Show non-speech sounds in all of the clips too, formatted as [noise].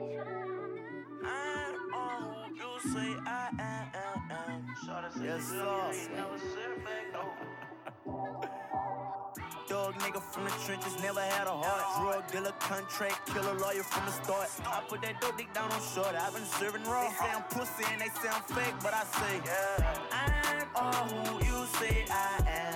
I'm um, on you say I am. Yes, sir. [laughs] Dog nigga from the trenches, never had a heart. Drug dealer, contract killer, lawyer from the start. I put that dope dick down on short. I've been serving raw. They say I'm pussy and they say I'm fake, but I say, I'm all who you say I am.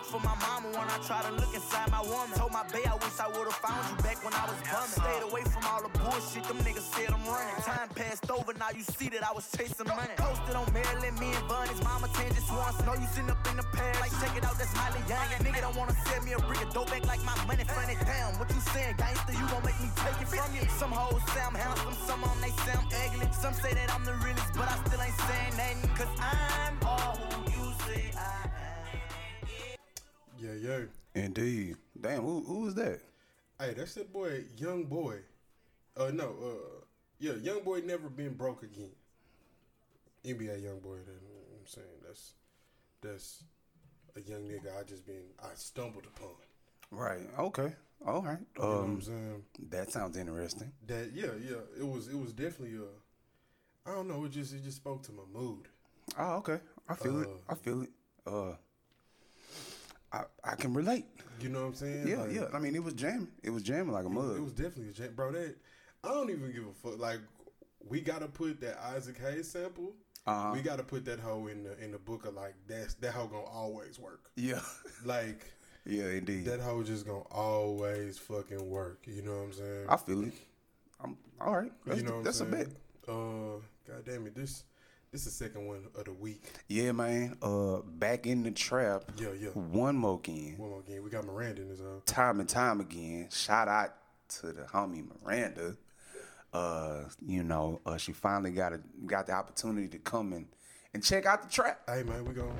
Look for my mama when I try to look inside my woman. Told my bae I wish I would've found you back when I was bumming. Stayed away from all the bullshit, them niggas said I'm running. Time passed over, now you see that I was chasing money. Posted on Maryland, me and Bunny's mama tan just once. Know you sitting up in the past, like check it out, that's Miley Young. Nigga don't wanna sell me a brick of dope back like my money funny. Damn, what you saying, gangster? You gon' make me take it from you. Some hoes say I'm handsome, some of them they say I'm ugly. Some say that I'm the realest, but I still ain't saying nothing. Cause I'm all Yeah, yeah. Indeed. Damn, who who was that? Hey, that's that boy, Young Boy. Uh, no, uh, yeah, Young Boy never been broke again. NBA Young Boy. That, I'm saying that's that's a young nigga. I just been I stumbled upon. Right. Okay. All right. You know I'm Um, saying? that sounds interesting. That yeah, yeah. It was it was definitely uh, I don't know. It just it just spoke to my mood. Oh, okay. I feel it. Uh, I feel it. Uh, I I can relate. You know what I'm saying? Yeah, Like, yeah. I mean, it was jamming. It was jamming like a mug. It was definitely a jam, bro. That I don't even give a fuck. Like we gotta put that Isaac Hayes sample. Uh-huh. We gotta put that hoe in the in the book of like that's that hoe gonna always work. yeah. [laughs] Like yeah, indeed. that hoe just gonna always fucking work. You know what I'm saying? I feel it. I'm all right. That's, you know what that's a bet. Uh, god damn it, this this is the second one of the week. Yeah, man. Uh, back in the trap. Yeah, yeah. One more again. One more game. We got Miranda in his own. time and time again. Shout out to the homie Miranda. Uh, you know, uh, she finally got a got the opportunity to come and and check out the trap. Hey man, we gonna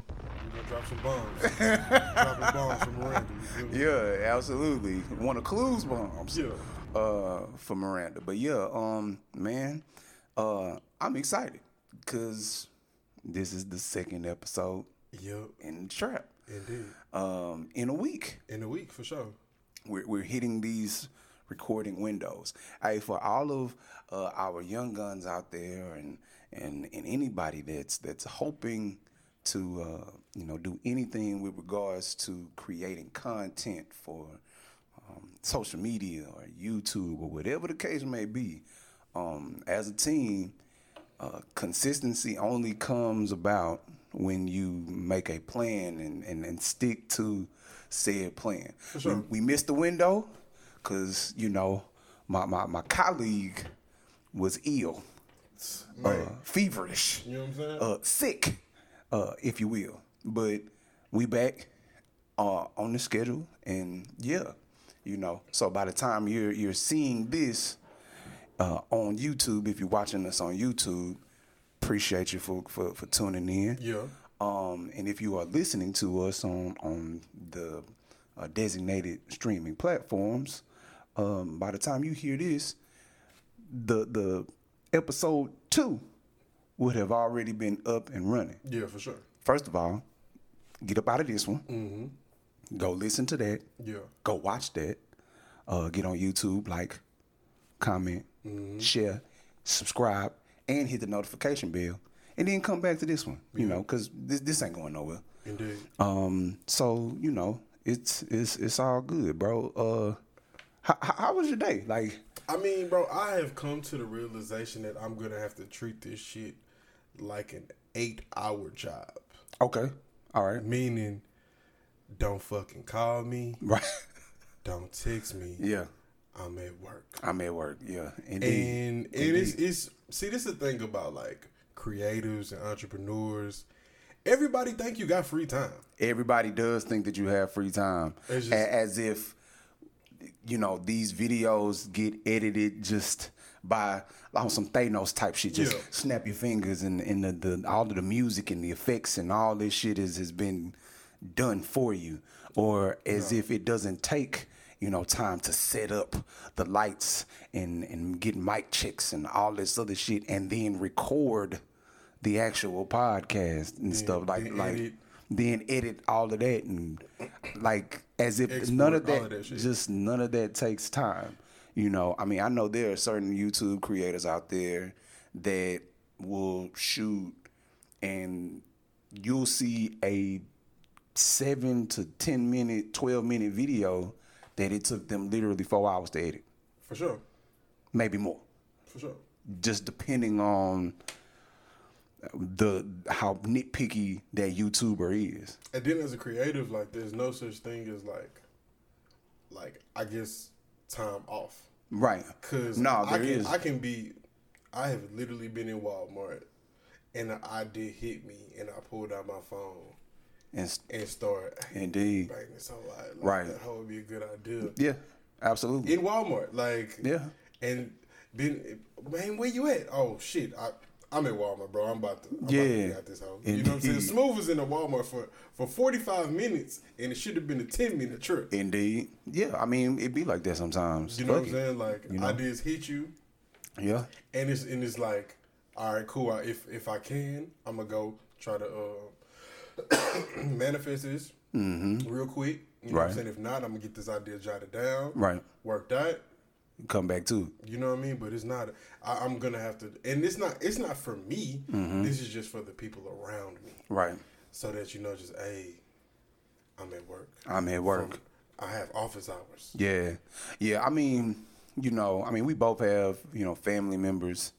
we gonna drop some bombs. [laughs] Dropping bombs from Miranda. You feel me? Yeah, absolutely. One of Clues bombs. Yeah. Uh, for Miranda. But yeah, um, man, uh, I'm excited because this is the second episode Yep. in the trap. Indeed. Um, in a week. In a week for sure. we're, we're hitting these recording windows. Hey, for all of uh, our young guns out there, and and and anybody that's that's hoping to uh, you know do anything with regards to creating content for um, social media or YouTube or whatever the case may be, um, as a team, uh, consistency only comes about when you make a plan and, and, and stick to said plan. sure. We, we missed the window because, you know, my, my, my colleague was ill, uh, feverish, You know what I'm saying? uh, sick, uh, if you will. But we back uh, on the schedule, and yeah, you know. So by the time you're you're seeing this uh, on YouTube, if you're watching us on YouTube, appreciate you for for, for tuning in. Yeah. Um, and if you are listening to us on on the uh, designated streaming platforms, um, by the time you hear this, the the episode two would have already been up and running. Yeah, for sure. First of all, get up out of this one. Go listen to that. Yeah. Go watch that. Uh, get on YouTube, like, comment, share, subscribe, and hit the notification bell. And then come back to this one, you know, because this this ain't going nowhere. Indeed. Um, so you know, it's it's it's all good, bro. Uh, how, how, how was your day? Like, I mean, bro, I have come to the realization that I'm gonna have to treat this shit like an eight hour job. okay, all right, Meaning, don't fucking call me, right, [laughs] don't text me. yeah. I'm at work. I'm at work. Yeah, indeed. And and it's it's see this is the thing about like creatives and entrepreneurs. Everybody think you got free time. everybody does think that you have free time just- as if you know these videos get edited just by on some Thanos type shit just Yeah. snap your fingers and, and the, the all of the music and the effects and all this shit is has been done for you or as if it doesn't take you know, time to set up the lights and and get mic checks and all this other shit, and then record the actual podcast and stuff like then like edit. then edit all of that and like as if Export none of that, of that just none of that takes time. You know, I mean, I know there are certain YouTube creators out there that will shoot and you'll see a seven to ten minute, twelve minute video that it took them literally four hours to edit, For sure. maybe more, For sure. just depending on the how nitpicky that YouTuber is. And then as a creative, like there's no such thing as like, like I guess time off. Right? Cause no, I can is. I can be, I have literally been in Walmart, and an idea hit me, and I pulled out my phone And- and start Indeed. banging this whole like, like Right. That whole would be a good idea Yeah, absolutely. in Walmart, like Yeah. and been man, where you at? Oh shit, I. I'm at Walmart, bro. I'm about to, I'm about to Yeah. get out this house. You know what I'm saying? Smooth was in the Walmart for, for 45 minutes, and it should have been a 10 minute trip. Indeed. Yeah, I mean, it be like that sometimes. You know what I'm saying? Like You know? ideas hit you, Yeah. and it's and it's like, all right, cool. I, if if I can, I'm gonna go try to uh, [coughs] manifest this real quick. You know what Mm-hmm. Right. I'm saying? If not, I'm gonna get this idea jotted down, Right. worked out. Come back to. You know what I mean? But it's not. I, I'm gonna have to, and it's not. It's not for me. Mm-hmm. This is just for the people around me, Right. so that you know, just hey, I'm at work. I'm at work. From- I have office hours. Yeah, yeah. I mean, you know, I mean, we both have you know family members,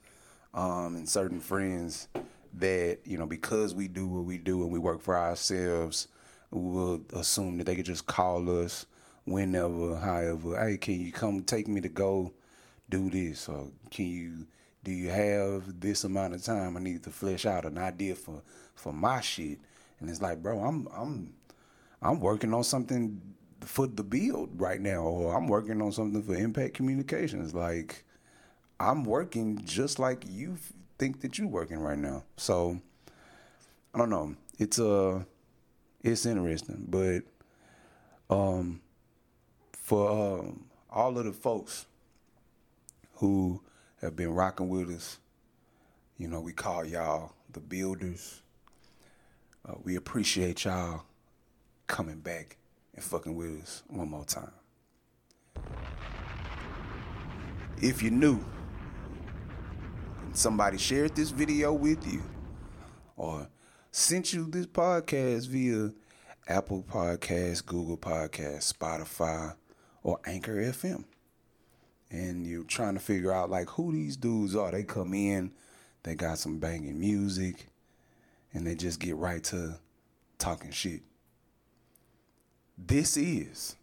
um, and certain friends that you know because we do what we do and we work for ourselves, we'll assume that they could just call us whenever, however. Hey, can you come take me to go do this, or can you? Do you have this amount of time? I need to flesh out an idea for for my shit, and it's like, bro, I'm I'm I'm working on something for the build right now, or I'm working on something for Impact Communications. Like, I'm working just like you think that you're working right now. So, I don't know. It's uh, it's interesting, but um, for um, all of the folks who have been rocking with us, you know, we call y'all the builders. Uh, we appreciate y'all coming back and fucking with us one more time. If you're new, somebody shared this video with you, or sent you this podcast via Apple Podcasts, Google Podcasts, Spotify, or Anchor FM, and you're trying to figure out like who these dudes are, they come in, they got some banging music, and they just get right to talking shit. This is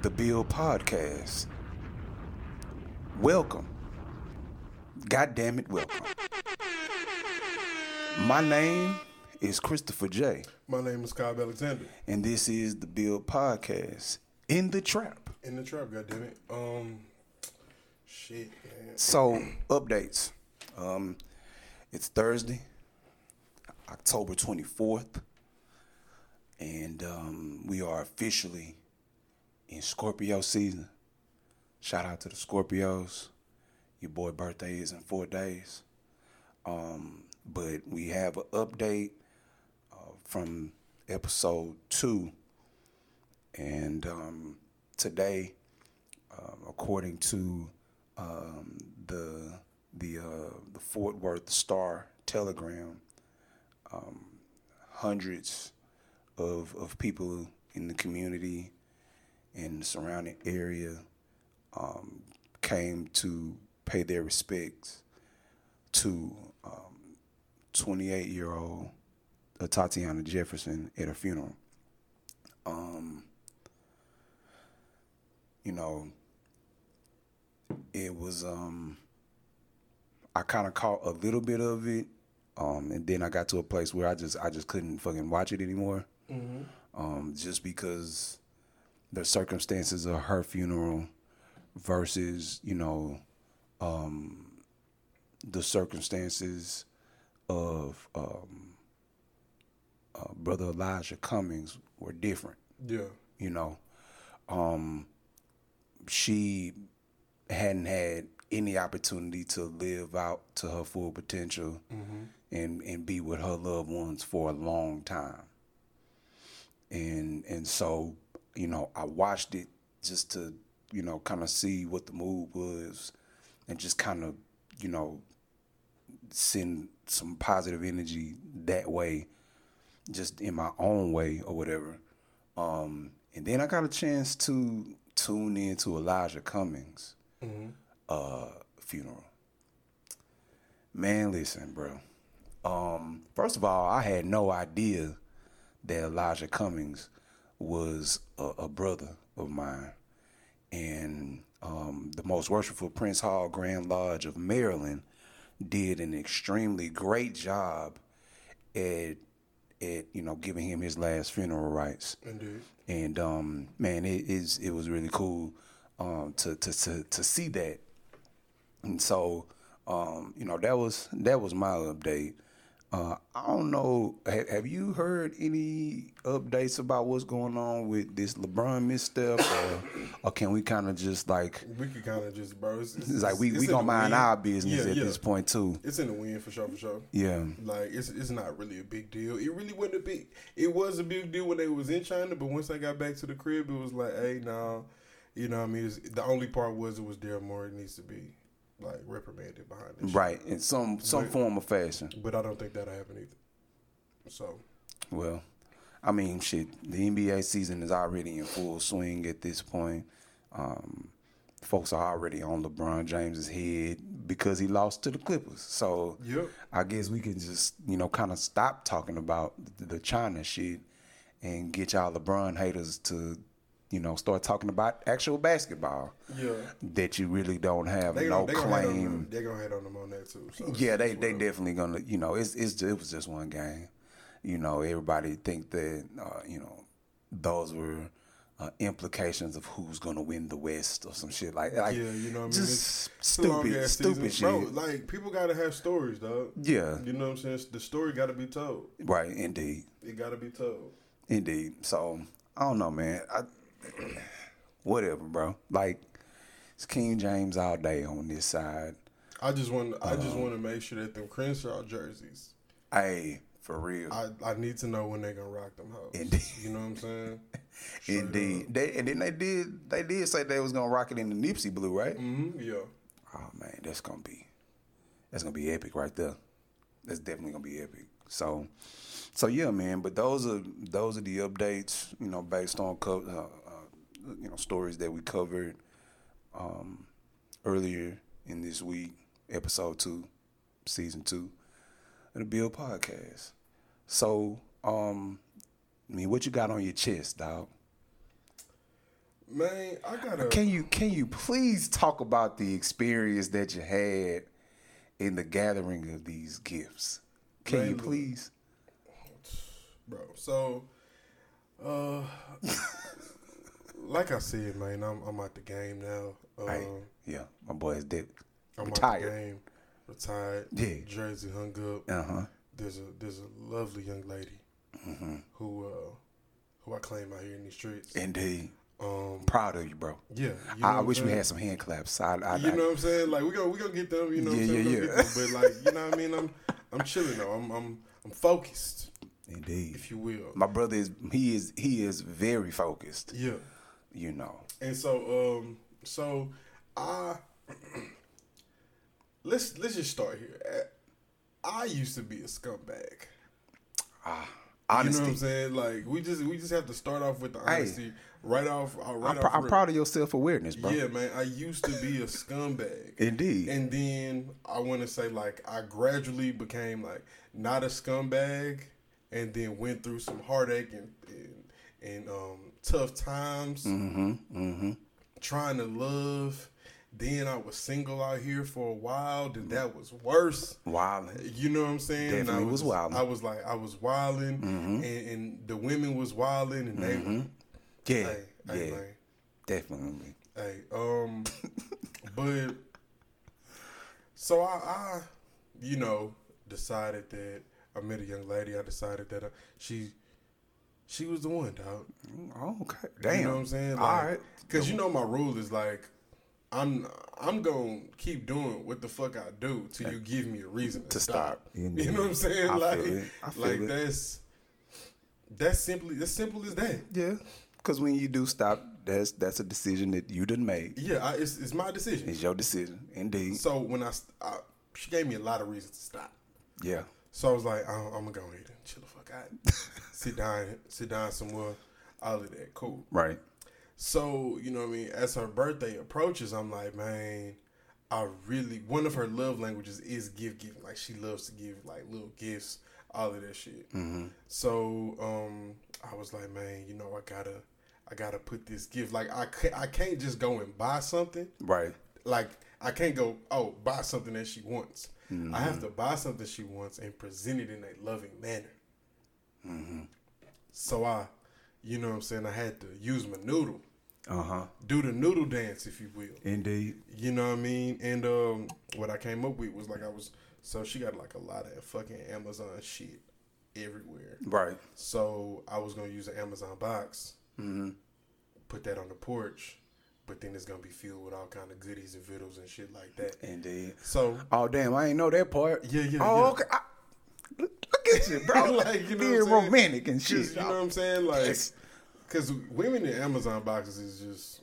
the Build Podcast. Welcome. God damn it, welcome. My name is Christopher J, My name is Kyle Alexander. and this is the Build Podcast in the trap. In the trap, goddammit. Um, shit, man. So, updates. Um, it's Thursday, October 24th, and um, we are officially in Scorpio season. Shout out to the Scorpios. Your boy birthday is in four days. Um, but we have an update uh, from episode two. And um, today, um, according to um, the the uh, the Fort Worth Star Telegram, um, hundreds of of people in the community and the surrounding area um, came to pay their respects to 28 year old Tatiana Jefferson at her funeral. Um, you know, it was um I kind of caught a little bit of it, um, and then I got to a place where I just I just couldn't fucking watch it anymore, um, just because the circumstances of her funeral versus you know um, the circumstances of um, uh, brother Elijah Cummings were different. Yeah. You know, um, she hadn't had any opportunity to live out to her full potential and and be with her loved ones for a long time. And and so, you know, I watched it just to, you know, kind of see what the mood was and just kind of, you know, send some positive energy that way just in my own way or whatever. Um, and then I got a chance to tune in to Elijah Cummings' uh, funeral. Man, listen, bro. Um, first of all, I had no idea that Elijah Cummings was a, a brother of mine. And um, the most worshipful Prince Hall Grand Lodge of Maryland did an extremely great job at at you know giving him his last funeral rites. Indeed. And um, man, it is it was really cool um, to, to to to see that. And so um, you know that was that was my update. Uh, I don't know. Have, have you heard any updates about what's going on with this LeBron misstep, or, [coughs] or can we kind of just like We could kind of just, bro. It's, it's like we it's we gonna mind wind. our business Yeah, at yeah. this point too? It's in the wind for sure, for sure. Yeah, Like it's it's not really a big deal. It really wasn't a big. It was a big deal when they was in China, but once I got back to the crib, it was like, hey, nah, you know, what I mean, it's, the only part was it was Daryl Morey needs to be like reprimanded behind this. shit. right. In some some But- form or fashion. But I don't think that'll happen either. So Well, I mean, shit. The NBA season is already in full swing at this point. Um, folks are already on LeBron James's head because he lost to the Clippers. So Yep. I guess we can just you know kind of stop talking about the China shit and get y'all LeBron haters to you know start talking about actual basketball yeah, that you really don't have they no gonna, they gonna claim. them. They gonna hate on them on that too. So Yeah, they they definitely gonna you know it's it's it was just one game. You know, everybody think that uh, you know those were uh, implications of who's gonna win the West or some shit like like Yeah, you know what I mean. just It's stupid stupid shit. Bro, like people gotta have stories, dog. Yeah, You know what I'm saying? The story gotta be told. right. Indeed, It gotta be told. indeed. So I don't know, man. I, [clears throat] whatever, bro. Like it's King James all day on this side. I just want. I just Uh-huh. want to make sure that them Crenshaw jerseys. Hey, for real. I, I need to know when they gonna rock them hoes. Indeed. You know what I'm saying? Straight [laughs] Indeed. They and then they did they did say they was gonna rock it in the Nipsey blue, right? Mm-hmm. Yeah. Oh man, that's gonna be that's gonna be epic right there. That's definitely gonna be epic. So, so yeah, man. But those are those are the updates, you know, based on co- uh, you know stories that we covered um, earlier in this week, episode two, season two of the Build podcast. So, um, I mean, what you got on your chest, dog? Man, I gotta. Can you can you please talk about the experience that you had in the gathering of these gifts? Can Man, you please? bro. So, uh, [laughs] like I said, man, I'm I'm out the game now. Um, Hey, yeah, my boy is dead. I'm out the Retired. game. Retired. Yeah. Jersey hung up. Uh huh. There's a there's a lovely young lady Mm-hmm. who uh who I claim out here in these streets. Indeed. Um, Proud of you, bro. yeah. You know I, I wish we had some hand claps. I, I, You I- know what I'm saying? Like we gonna we gonna get them. You know what I'm Yeah, saying? Yeah, yeah. them. But like you know what I mean? I'm I'm chilling though. I'm I'm I'm focused, indeed. if you will. My brother is he is he is very focused. Yeah. You know. And so um so I [clears throat] let's let's just start here. I used to be a scumbag. Honesty. You know what I'm saying? Like we just we just have to start off with the honesty right off. uh, Right I'm, off I'm proud of your self awareness, bro. Yeah, man. I used to be a [laughs] scumbag. Indeed. And then I want to say like I gradually became like not a scumbag, and then went through some heartache and and, and um, tough times. Mm-hmm. Mm-hmm. Trying to love. Then I was single out here for a while. Then that was worse. Wilding. You know what I'm saying? Definitely I was wildin'. I was like I was wilding, and, and the women was wilding, and they were. Yeah. Hey, yeah. hey. Definitely. Hey, um, [laughs] but so I, I, you know, decided that I met a young lady. I decided that uh, she she was the one, dog. Oh, okay. Damn. You know what I'm saying? Like, All right. Cause you know my rule is like, I'm I'm gonna keep doing what the fuck I do till you give me a reason to, To stop. stop. [laughs] You know what I'm saying? I feel like, it. I feel like it. that's that's simply as simple as that. Yeah. Because when you do stop, that's that's a decision that you done made. Yeah, I, it's it's my decision. It's your decision, indeed. So when I, I she gave me a lot of reasons to stop. Yeah. So I was like, oh, I'm, I'm gonna go ahead and chill the fuck out, [laughs] sit down, sit down somewhere, all of that, cool. Right. So, you know what I mean? As her birthday approaches, I'm like, man, I really one of her love languages is gift giving. Like she loves to give like little gifts, all of that shit. So, um, I was like, man, you know, I gotta I gotta put this gift. Like I can't, I can't just go and buy something. Right. Like I can't go, oh, buy something that she wants. I have to buy something she wants and present it in a loving manner. So I, you know what I'm saying, I had to use my noodle Uh huh. do the noodle dance, if you will. Indeed. You know what I mean? And um, what I came up with was like I was so she got like a lot of fucking Amazon shit everywhere. Right. So I was gonna use an Amazon box, put that on the porch, but then it's gonna be filled with all kind of goodies and vittles and shit like that. Indeed. So Oh damn! I ain't know that part. Yeah, yeah, Oh yeah. okay. I, look at you, bro. [laughs] like you know, being what I'm romantic and shit. You know what I'm saying? Like, because women in Amazon boxes is just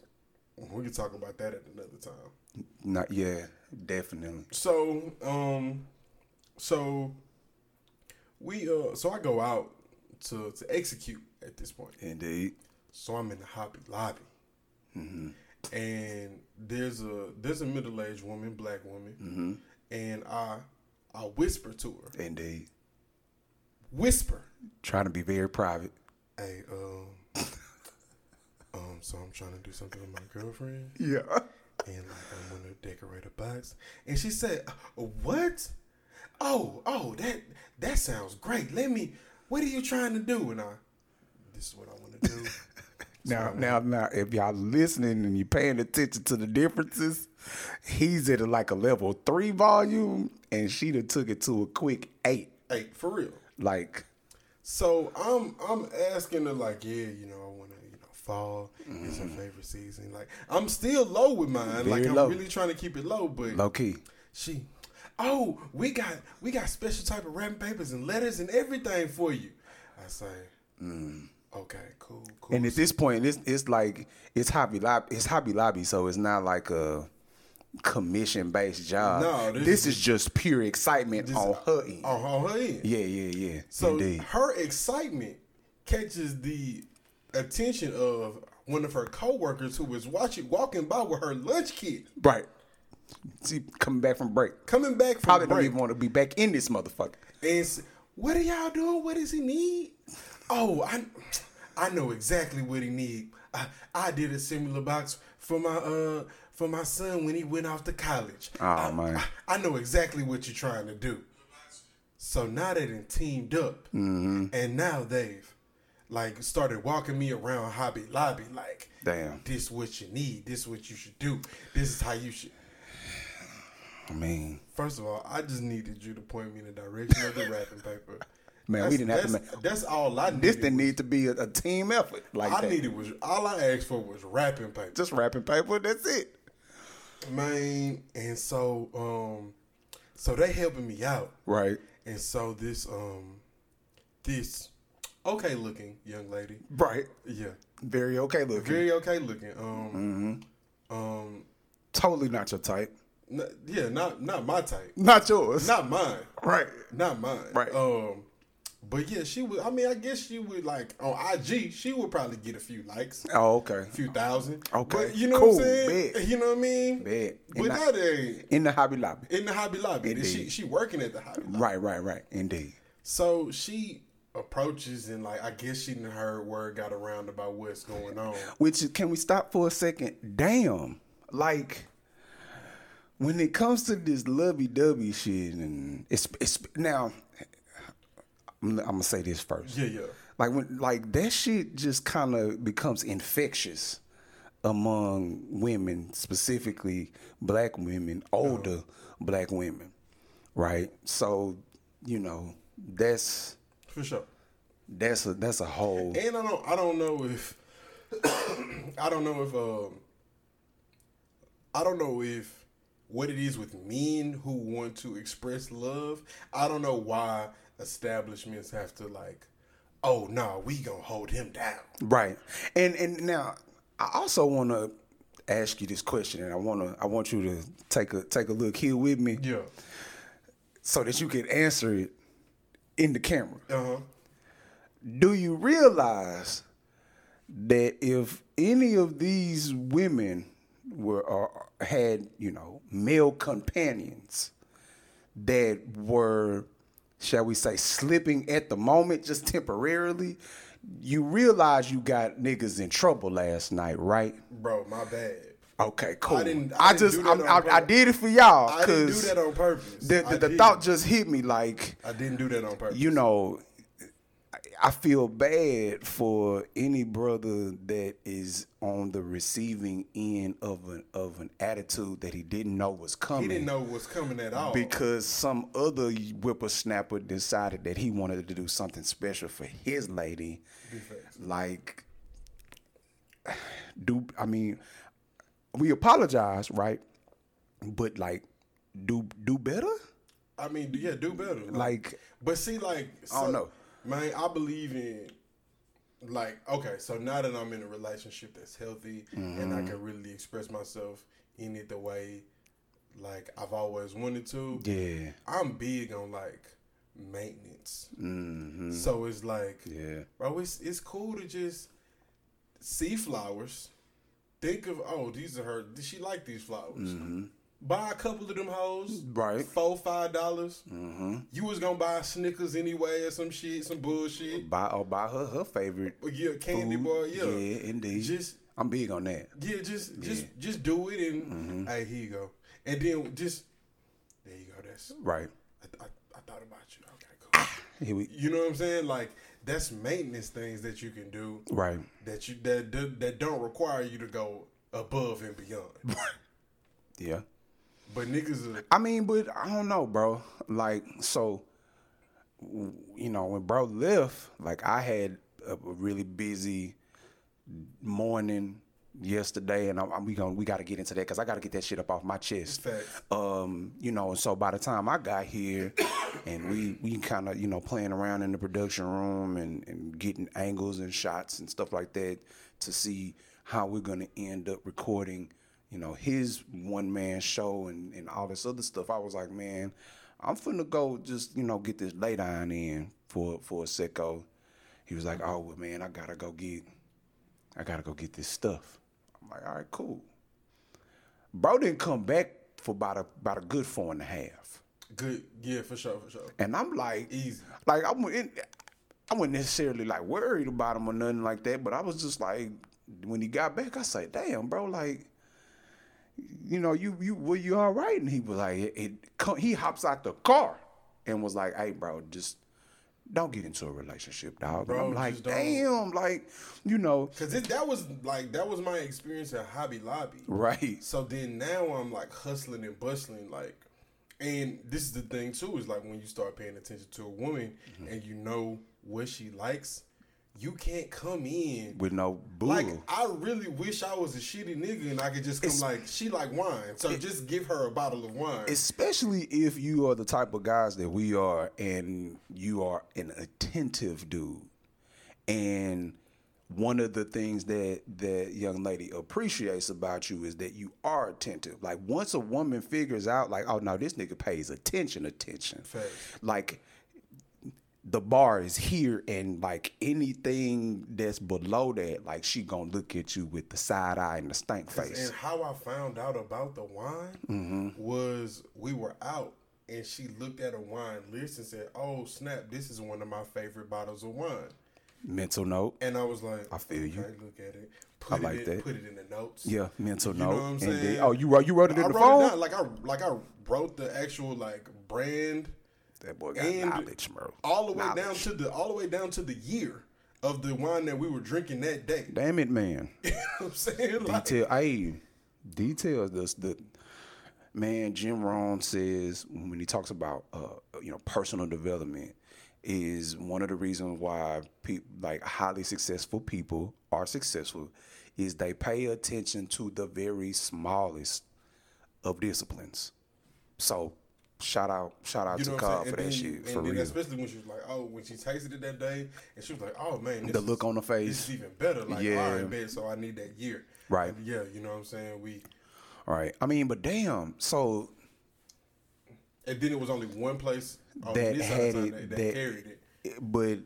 we can talk about that at another time. Not yeah, definitely. So, um, so we uh, so I go out to to execute at this point. Indeed. So I'm in the Hobby Lobby, and there's a there's a middle aged woman, black woman, and I I whisper to her, Indeed. Whisper, Trying to be very private. hey, um, [laughs] um, so I'm trying to do something with my girlfriend, Yeah. and like I'm gonna decorate a box. And she said, "What? Oh, oh, that that sounds great. Let me. What are you trying to do?" And I, this is what I want to do. Now, now, now, if y'all listening and you're paying attention to the differences, he's at a, like a level three volume, and she done took it to a quick eight. Eight for real. Like, So I'm I'm asking her like, yeah, you know, I want to, you know, fall is her favorite season. Like I'm still low with mine. like Very I'm really trying to keep it low, but low key. she, oh, we got we got special type of wrapping papers and letters and everything for you. I say, Mm. okay, cool, cool. And at this point, it's it's like it's Hobby Lobby. It's Hobby Lobby, so it's not like a commission based job. No, this this, is- is just pure excitement Just on her end. on, on her end. Yeah, yeah, yeah. So Indeed. her excitement catches the attention of one of her coworkers who was watching walking by with her lunch kit, Right. See, coming back from break. coming back from Probably break. don't even want to be back in this motherfucker. And what are y'all doing? What does he need? Oh, I I know exactly what he need. I, I did a similar box for my uh for my son when he went off to college. Oh, I, man. I, I know exactly what you're trying to do. So now they done teamed up, Mm-hmm. and now they've like started walking me around Hobby Lobby like, Damn. this what you need. This what you should do. This is how you should. I mean, First of all, I just needed you to point me in the direction of the [laughs] wrapping paper. Man, we didn't have to that's, make- That's all I needed. this didn't need to be a, a team effort like I that. needed was all I asked for was wrapping paper, Just wrapping paper. That's it. Man. And so, um, so they helping me out, Right. and so this, um, this okay looking young lady, Right. yeah, Very okay looking. very okay looking, um, um, totally not your type. n- yeah, not not my type, Not yours. not mine, right. not mine, Right. Um, but yeah, she would. I mean, I guess she would like on IG. She would probably get a few likes. Oh, okay. A few thousand. Okay. But you know Cool. what I'm saying? Bet. You know what I mean? Bet. But And that ain't In the Hobby Lobby. in the Hobby Lobby. And She she working at the Hobby Lobby. Right, right, right. Indeed. So she approaches and like I guess she didn't heard word got around about what's going on. Which can we stop for a second? Damn. Like when it comes to this lovey dovey shit and it's it's now I'm, I'm gonna say this first. Yeah, yeah. Like when like that shit just kind of becomes infectious among women, specifically black women, older black women, right? So you know that's For sure. That's a that's a whole. And I don't I don't know if [coughs] I don't know if um I don't know if what it is with men who want to express love. I don't know why establishments have to like, oh no, we gonna hold him down. Right. And and now I also want to ask you this question, and I want to I want you to take a take a look here with me, Yeah. so that you can answer it in the camera. Uh huh. Do you realize that if any of these women were or had you know male companions that were shall we say slipping at the moment just temporarily you realize you got niggas in trouble last night right Bro, my bad. okay cool i, didn't- I didn't just do that I'm- on I, I did it for y'all I didn't do that on purpose. the, the, the thought just hit me like I didn't do that on purpose. you know, I feel bad for any brother that is on the receiving end of an of an attitude that he didn't know was coming. he didn't know was coming at all. because some other whippersnapper decided that he wanted to do something special for his lady. Like, [sighs] do I mean, we apologize, right? But like, do do better. I mean, yeah, do better. Like, But see, like, I don't know. Man. I believe in, like, okay, so now that I'm in a relationship that's healthy and I Mm-hmm. can really express myself in it the way, like, I've always wanted to. yeah, I'm big on like maintenance. So it's like, Mm-hmm. yeah, bro, it's it's cool to just see flowers. Think of oh, these are her. Did she like these flowers? Buy a couple of them hoes. Right. Four five dollars. Mm-hmm. You was gonna buy Snickers anyway or some shit, some bullshit. buy or buy her her favorite But yeah, candy food. bar, yeah, yeah, indeed. Just I'm big on that. yeah, just just just do it and Mm-hmm. hey, here you go. And then just there you go. That's Right. I, I, I thought about you. Okay, cool. Here we You know what I'm saying? Like that's maintenance things that you can do right. that you that that, that don't require you to go above and beyond. [laughs] Yeah. But niggas, are, I mean, but I don't know, bro. Like, so, you know, when bro left, like, I had a, really busy morning yesterday, and I'm, we gonna we got to get into that because I got to get that shit up off my chest. Facts. Um, you know, and so by the time I got here, [coughs] and we we kind of you know playing around in the production room and and getting angles and shots and stuff like that to see how we're gonna end up recording you know, his one man show and, and all this other stuff, I was like, man, I'm finna go just, you know, get this lay down in for for a secco. He was like, oh well man, I gotta go get I gotta go get this stuff. I'm like, all right, cool. Bro didn't come back for about a about a good four and a half. good, yeah, for sure, for sure. And I'm like, Easy. Like I wasn't, I wasn't necessarily like worried about him or nothing like that, but I was just like, when he got back, I said, "Damn, bro, like, you know, you you were you all right?" And he was like, it, it, he hops out the car and was like, "Hey, bro, just." Don't get into a relationship, dog. Bro, and I'm like, damn, like, you know, Cause that was like that was my experience at Hobby Lobby. right? So then now I'm like hustling and bustling, like, and this is the thing too is like when you start paying attention to a woman Mm-hmm. and you know what she likes, you can't come in With no boo. like I really wish I was a shitty nigga and I could just come It's- like she like wine, so just give her a bottle of wine. especially if you are the type of guys that we are and you are an attentive dude and one of the things that that young lady appreciates about you is that you are attentive like once a woman figures out like oh no this nigga pays attention attention Facts. like the bar is here and like anything that's below that like she gonna look at you with the side eye and the stank face And how I found out about the wine Mm-hmm. was we were out and she looked at a wine list and said, "Oh snap, this is one of my favorite bottles of wine." mental note And I was like, I feel you. okay, Look at it. Put like it in, that. Put it in the notes. Yeah, mental You know note. what I'm Indeed. saying? Oh, you wrote you wrote it in I the phone. like I like I wrote the actual like brand That boy got and knowledge, bro. all the way down to the all the way down to the year of the wine that we were drinking that day. [laughs] Damn it, man. [laughs] you know what I'm saying? Like, Detail. Hey, details. This the man. Jim Rohn says when he talks about uh, you know personal development, is one of the reasons why people like highly successful people are successful is they pay attention to the very smallest of disciplines. So shout out shout out You to know I'm Cobb for that shit for real. Especially when she was like, oh, when she tasted it that day, and she was like, oh man, this The is- look on the This face. is even better. Like, Yeah. all right, bet, so I need that year. Right. And yeah, you know what I'm saying? We Right. I mean, but damn, so and then it was only one place on That had it- that, that, that- carried it. but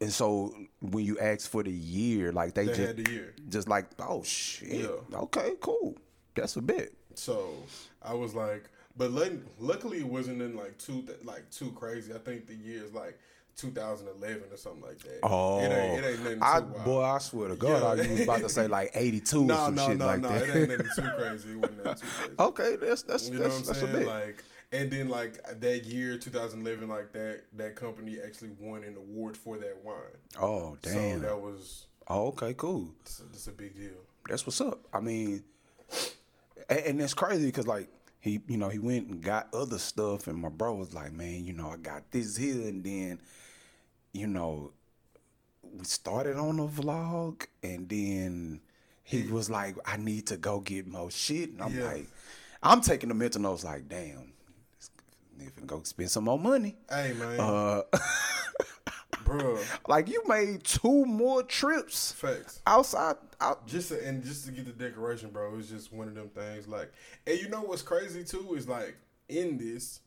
and so when you ask for the year, like they, They just had the year. just like, oh shit. Yeah. Okay, cool. That's a bit. So I was like, but lu- luckily it wasn't in like too like too crazy. I think the year is like 2011 or something like that. Oh, it ain't, it ain't nothing oh, I, too wild. boy, I swear to God, I was about to say like [laughs] 82 or no, some no, shit no, like no, that. it ain't nothing too crazy. It wasn't nothing too [laughs] crazy. okay, that's that's You know that's, what I'm saying? Like, and then like that year, 2011, like that that company actually won an award for that wine. oh damn. So that was oh, okay, cool. that's a, that's a big deal. That's what's up. I mean, and, and it's crazy because like he, you know, he went and got other stuff, and my bro was like, man, you know, I got this here, and then, you know, we started on a vlog, and then he was like, I need to go get more shit, and I'm Yeah. like, I'm taking the mental notes, like, damn, if go spend some more money. Hey man, Uh, [laughs] bro, like you made two more trips facts. outside. Just to, and just to get the decoration, bro, it's just one of them things. Like, and you know what's crazy too is like in this,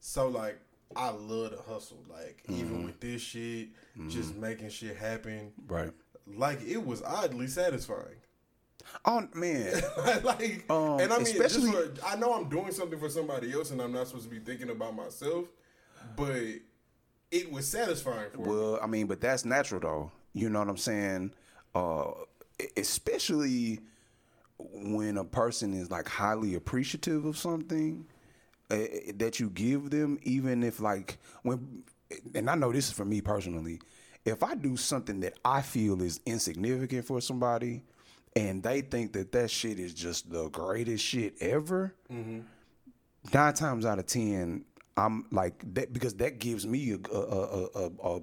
so like I love the hustle. Like Mm-hmm. even with this shit, just making shit happen. right. Like it was oddly satisfying. Oh man. [laughs] like, Um, and I mean, especially- for, I know I'm doing something for somebody else, and I'm not supposed to be thinking about myself, but it was satisfying for me. Well, I mean, but that's natural though. You know what I'm saying? Uh, especially when a person is like highly appreciative of something uh, that you give them, even if like when, and I know this is for me personally. If I do something that I feel is insignificant for somebody, and they think that that shit is just the greatest shit ever, nine times out of ten, I'm like that because that gives me a a, a, a, a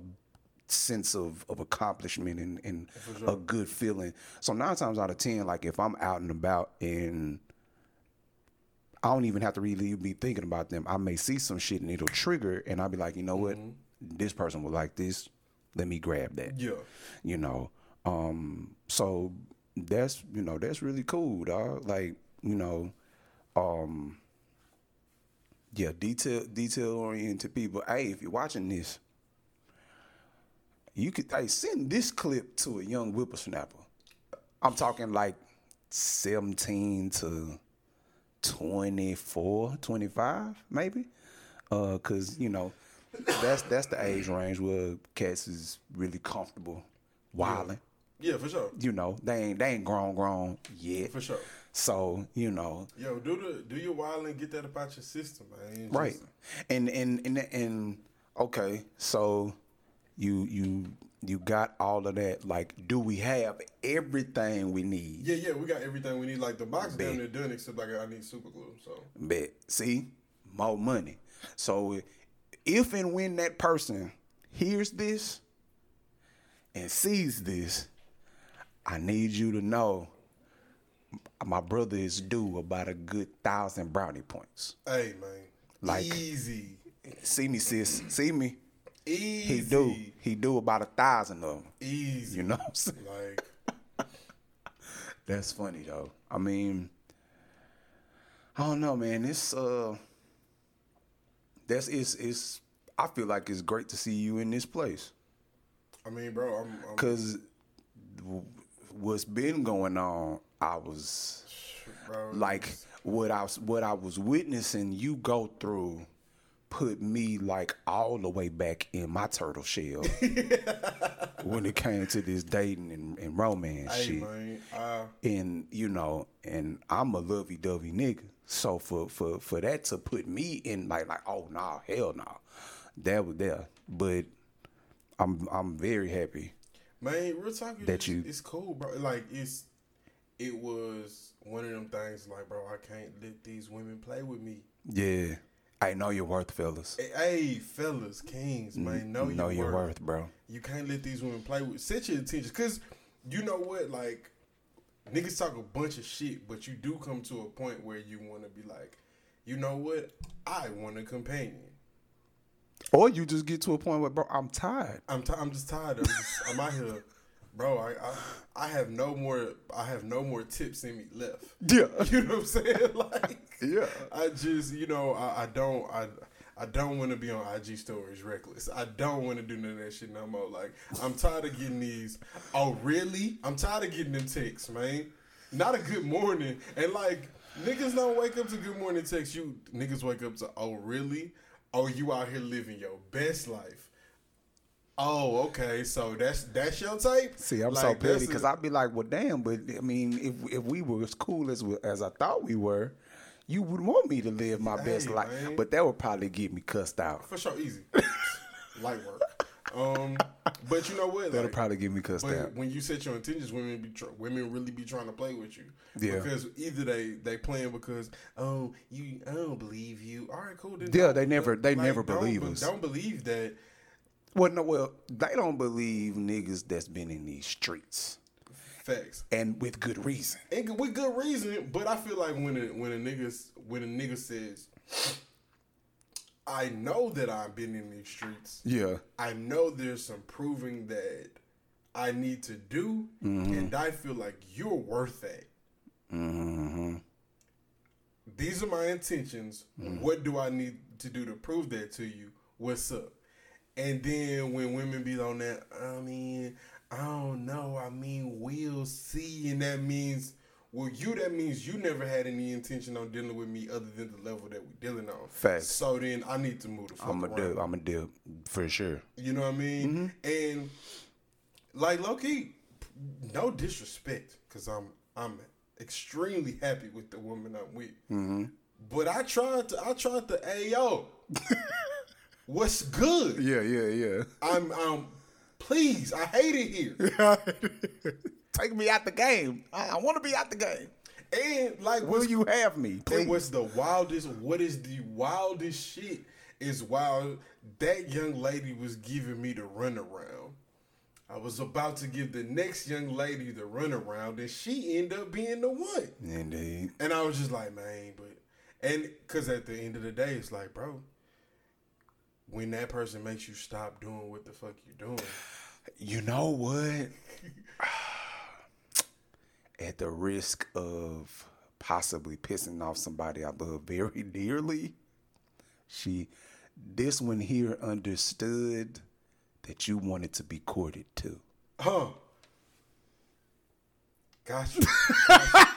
sense of, of accomplishment and, and a good feeling. So nine times out of ten, like if I'm out and about and I don't even have to really be thinking about them. I may see some shit and it'll trigger, and I'll be like, you know what, this person would like this. Let me grab that yeah, you know. Um, so that's you know that's really cool, dog. Like you know, um, yeah, detail detail oriented people. Hey, if you're watching this, you could hey send this clip to a young whippersnapper. I'm talking like 17 to 24, 25, maybe. Uh, cause you know, that's that's the age range where cats is really comfortable wilding. yeah, for sure, You know, they ain't they ain't grown grown yet. for sure. So, you know, Yo, do the do your wilding, get that about your system, man. right. Just- And and and and okay, so you you you got all of that. Like, do we have everything we need? Yeah, yeah, we got everything we need. Like the box Bet. damn near done, except like I need super glue. So Bet. See, more money. So if and when that person hears this and sees this, I need you to know my brother is due about a good thousand brownie points. hey, man, Like- easy, See me, sis. See me. Easy, He do. He do about a thousand of them. easy. You know what I'm saying? like [laughs] That's funny though. I mean, I don't know, man. It's uh, that's it's it's. I feel like it's great to see you in this place I mean, bro, I'm, I'm because what's been going on, I was bro, like what I was what I was witnessing you go through put me like all the way back in my turtle shell [laughs] when it came to this dating and, and romance hey, shit. man, uh, and you know, and I'm a lovey dovey nigga. So for for for that to put me in like like oh nah hell no, nah. that was there. But I'm I'm very happy. man, real talk. That you- you, it's cool, bro. Like it's, it was one of them things. Like, bro, I can't let these women play with me. Yeah, I know your worth, fellas. Hey, fellas, kings, man, know, know your, your worth. worth, bro. You can't let these women play with. Set your intentions, cause you know what, like niggas talk a bunch of shit, but you do come to a point where you want to be like, you know what, I want a companion. Or you just get to a point where, bro, I'm tired. I'm t- I'm just tired. I'm, just, I'm out here, bro. I, I I have no more. I have no more tips in me left. [laughs] Yeah. [laughs] You know what I'm saying? [laughs] Like, Yeah. I just, you know, I, I don't, I, I don't want to be on IG stories reckless. I don't want to do none of that shit no more. Like, I'm tired of getting these. Oh, really? I'm tired of getting them texts, man. Not a good morning, and like niggas don't wake up to good morning texts. You niggas wake up to oh really? Oh, you out here living your best life. Oh, okay. So that's that's your type. See, I'm Like, so petty because I'd be like, well, damn, but I mean, if if we were as cool as as I thought we were, you would want me to live my best life. man. But that would probably get me cussed out. for sure easy, [laughs] light work. Um, but you know what? That'll Like, probably get me cussed out. when you set your intentions, women be tr- women really be trying to play with you. Yeah. Because either they they playing because oh you I don't believe you. All right, cool. Then Yeah, they never- they never don't believe be- us. Don't believe that. Well, no, well, they don't believe niggas that's been in these streets, Facts. and with good reason. And with good reason, but I feel like when a when a niggas when a nigga says, "I know that I've been in these streets. Yeah, I know there's some proving that I need to do, mm-hmm. and I feel like you're worth that. Mm-hmm. These are my intentions. Mm-hmm. What do I need to do to prove that to you? What's up? And then when women be on that, I mean, I don't know. I mean, we'll see, and that means. Well, you that means you never had any intention on dealing with me other than the level that we're dealing on. Facts. So then I need to move the fuck I'm a dip. I'm a dip for sure. You know what I mean? Mm-hmm. And like low key, no disrespect, because I'm I'm extremely happy with the woman I'm with. Mm-hmm. But I tried to I tried to hey yo, [laughs] what's good? Yeah, yeah, yeah. I'm um please, I hate it here. [laughs] Take me out the game. I, I want to be out the game. And like Will you have me, And please? what's the wildest? What is the wildest shit? Is wild. That young lady was giving me the runaround. I was about to give the next young lady the runaround, and she ended up being the one. Indeed. And I was just like, man, but and because at the end of the day, it's like, bro, when that person makes you stop doing what the fuck you're doing, You know what? [sighs] At the risk of possibly pissing off somebody I love very [laughs] dearly, she, this one here understood that you wanted to be courted too. huh? Gotcha. [laughs]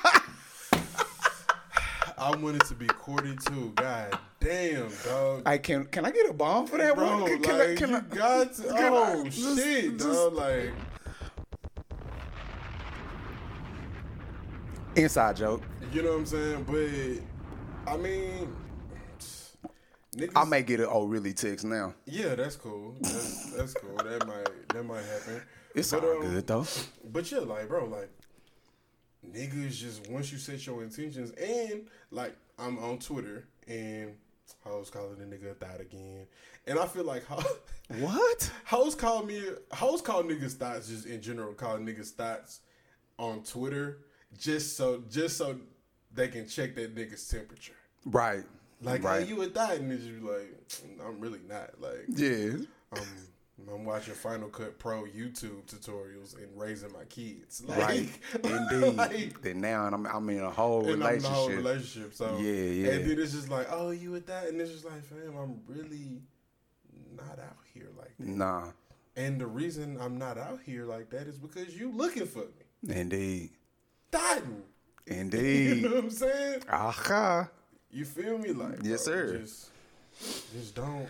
I wanted to be courted too. God damn, dog. I can can I get a bomb for that Bro, one? Can, like, I, can you I, got to, can I oh just- shit, just- dog. Like, inside joke. you know what I'm saying? But I mean, niggas. I may get an oh really text now. Yeah, that's cool. That's, that's cool. That might that might happen. It's But, all um, good though. But yeah, like, bro, like, niggas just once you set your intentions, and like, I'm on Twitter, and hoes calling the nigga a thought again, and I feel like ho- [laughs] What? hoes call me hoes call niggas thoughts just in general call niggas thoughts on Twitter just so just so they can check that nigga's temperature. Right. Like, right. hey, you a thought, and just be like, I'm really not. Like, yeah. I'm I'm watching Final Cut Pro YouTube tutorials and raising my kids. [laughs] Like, Right. Indeed. like, then now I'm I'm in a whole and I'm in relationship. whole relationship. So Yeah, yeah. And then it's just like, oh, you with that, and it's just like, fam, I'm really not out here like that. Nah. And the reason I'm not out here like that is because you looking for me, Indeed. Dotting. [laughs] Indeed. you know what I'm saying? Aha. You feel me? Like, Yes, bro, sir. Just, just don't,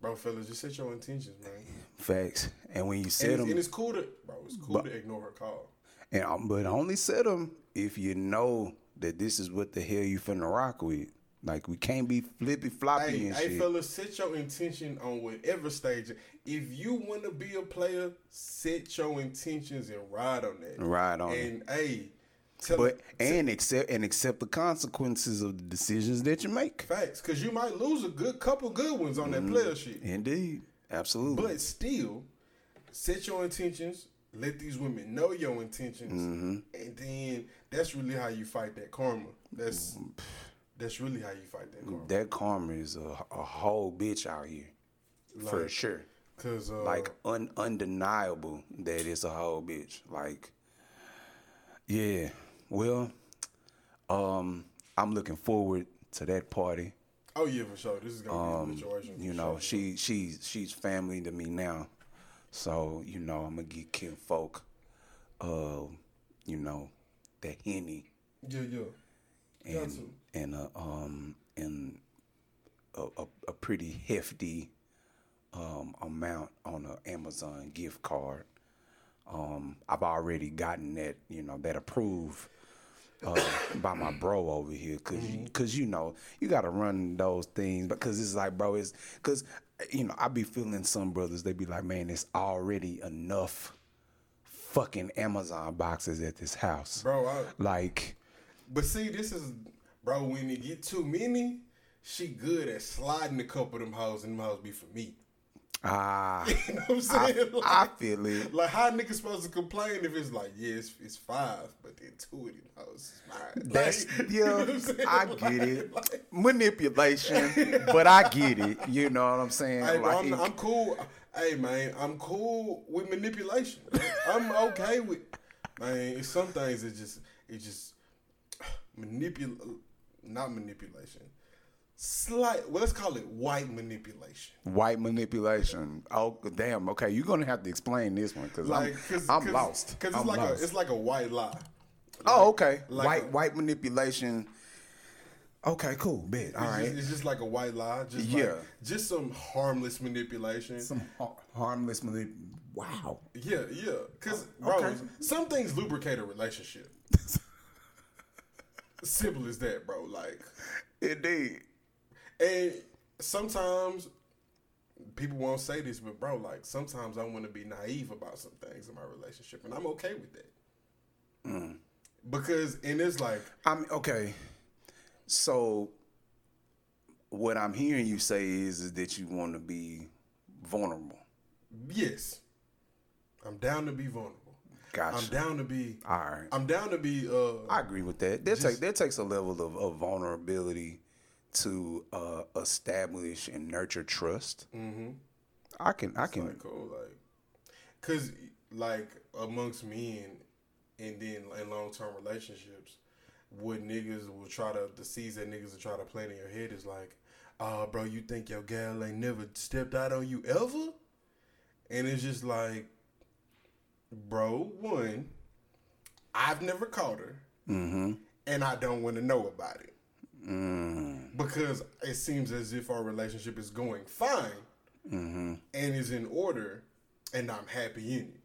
bro, fellas. Just set your intentions, man. Facts. And when you And set it's, them, and it's cool to, bro. It's cool to ignore her call. and, um, but only set them if you know that this is what the hell you finna rock with. Like we can't be flippy floppy Hey, and hey, shit. fellas, set your intention on whatever stage. If you want to be a player, set your intentions and ride on that. Ride on it. And hey, Tell but and accept and accept the consequences of the decisions that you make. facts, because you might lose a good couple good ones on Mm-hmm. that player shit. Indeed, absolutely. But still, set your intentions. Let these women know your intentions, Mm-hmm. and then that's really how you fight that karma. That's that's really how you fight that karma. that karma is a, a whole bitch out here, for sure. Cause uh, Like un, undeniable that it's a whole bitch. Like, yeah. Well, um, I'm looking forward to that party. Oh yeah, for sure. This is gonna be a situation. Um, You know, sure. she she's she's family to me now. So, you know, I'm gonna get Kim folk uh, you know, that henny yeah, yeah. And and a um and a, a, a pretty hefty um amount on an Amazon gift card. Um, I've already gotten that, you know, that approved uh, by my bro over here, because cause you know you got to run those things, because it's like, bro, it's because you know I be feeling some brothers they be like, man, it's already enough fucking Amazon boxes at this house, Bro, I, Like, but see, this is bro. When you get too many, she good at sliding a couple of them hoes, and them hoes be for me. Ah, [laughs] You know what I'm I, saying? [laughs] I Like- feel it. Like how niggas supposed to complain if it's like, yeah, it's, it's five, but then two of them hoes is mine. That's Like, [laughs] you yeah, know what I'm? I Like- get it. like- Manipulation, but I get it. You know what I'm saying? Hey, bro, I'm, Like, I'm cool. Hey, man, I'm cool with manipulation. I'm okay with. Man, it's some things that just it just [sighs] manipulate, not manipulation. Slight. Well, let's call it white manipulation. White manipulation. Oh damn. Okay, you're gonna have to explain this one because Like, I'm, cause, I'm lost. Cause it's I'm like lost. a it's like a white lie. oh, okay. like white a- white manipulation. Okay, cool. Bet. All It's, right. just, it's just like a white lie. Just Yeah. like, just some harmless manipulation. Some har- harmless manip. Wow. yeah, yeah. Cause oh, bro, Okay. some things lubricate a relationship. [laughs] Simple as that, bro. Like. Indeed. And sometimes people won't say this, but bro, like sometimes I want to be naive about some things in my relationship, and I'm okay with that. Mm. Because and it's like, I'm okay. So, what I'm hearing you say is, is that you want to be vulnerable. yes, I'm down to be vulnerable. Gotcha. I'm down to be. All right. I'm down to be. Uh, I agree with that. That take that takes a level of, of vulnerability to uh, establish and nurture trust. Mm-hmm. I can I can like cool, like, cause like amongst men, and then in long term relationships, what niggas will try to the seeds that niggas will try to plant in your head is like, ah, bro, you think your gal ain't never stepped out on you ever, and it's just like, bro, one, I've never caught her, mm-hmm. and I don't want to know about it. Because it seems as if our relationship is going fine and is in order, and I'm happy in it.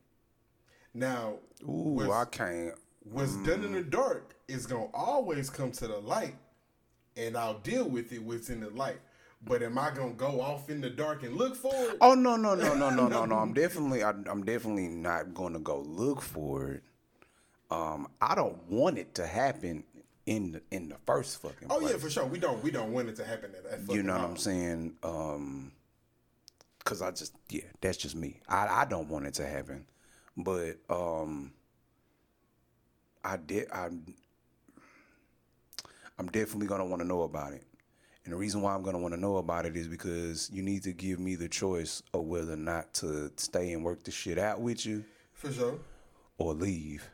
Now, Ooh, what's, I can't. what's done in the dark is gonna always come to the light, and I'll deal with it what's in the light. But am I gonna go off in the dark and look for it? Oh no no no no no [laughs] no no! I'm definitely I, I'm definitely not going to go look for it. Um, I don't want it to happen in the in the first fucking. Oh place. yeah, for sure. We don't we don't want it to happen at that. You know what. I'm saying? Um, cause I just yeah, that's just me. I I don't want it to happen, but um, I did I. I'm definitely gonna want to know about it, and the reason why I'm gonna want to know about it is because you need to give me the choice of whether or not to stay and work the shit out with you For sure. or leave.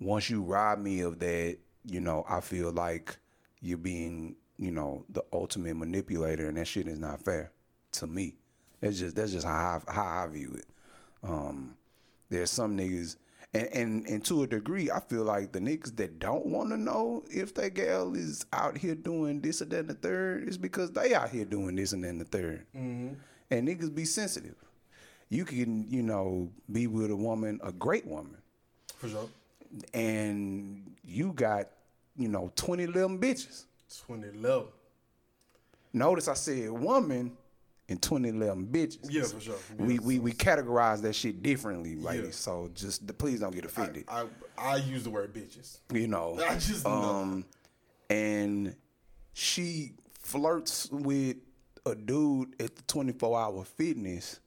Once you rob me of that, you know, I feel like you're being, you know, the ultimate manipulator, and that shit is not fair to me. That's just that's just how I, how I view it. Um, there's some niggas, and, and and to a degree, I feel like the niggas that don't want to know if that gal is out here doing this or that and the third is because they out here doing this and then the 3rd And niggas be sensitive. You can, you know, be with a woman, a great woman, For sure. and you got, you know, 20 little bitches. 2011. Notice I said woman and 2011 bitches. Yeah, for sure. We Yeah, we we categorize that shit differently, ladies. Yeah. So just please don't get offended. I, I use the word bitches. you know. [laughs] I just know. um and she flirts with a dude at the 24 hour fitness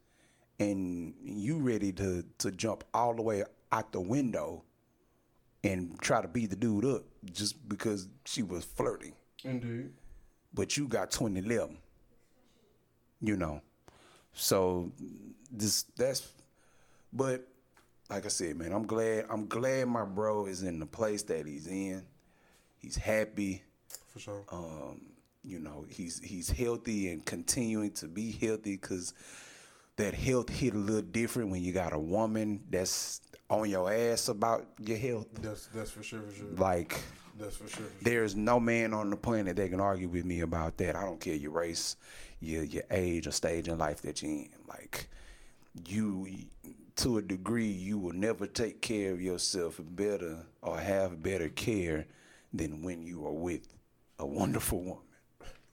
and you ready to to jump all the way out the window and try to beat the dude up just because she was flirting Indeed. but you got twenty 2011 you know so this that's but like i said man i'm glad i'm glad my bro is in the place that he's in he's happy For sure. um you know he's he's healthy and continuing to be healthy because that health hit a little different when you got a woman that's on your ass about your health that's that's for sure. For sure. like That's for sure. For sure. there's no man on the planet that can argue with me about that. I don't care your race, your your age or stage in life that you're in. Like you, to a degree, you will never take care of yourself better or have better care than when you are with a wonderful woman.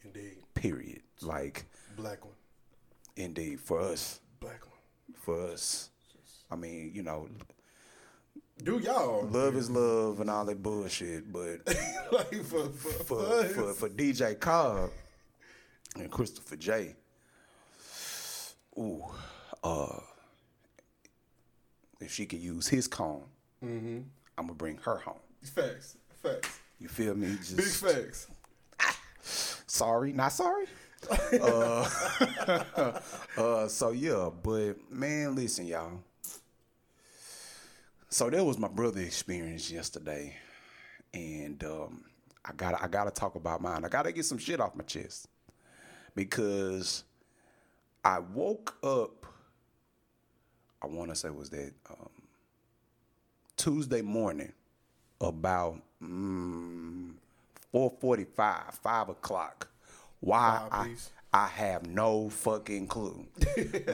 Indeed. Period. Like Black one. indeed for us, Black one. for us. I mean, you know, Do y'all love is love and all that bullshit, but [laughs] like for for, for for, for, DJ Cobb and Christopher J. Ooh, uh, if she could use his comb, Mm-hmm. I'm gonna bring her home. facts, facts, You feel me? Just big facts. [laughs] sorry, not sorry. [laughs] uh, uh, so yeah, but man, listen, y'all. So that was my brother experience yesterday, and um, I got I gotta talk about mine. I gotta get some shit off my chest because I woke up. I want to say was that um, Tuesday morning about mm, four forty-five, five o'clock. Why I. I have no fucking clue,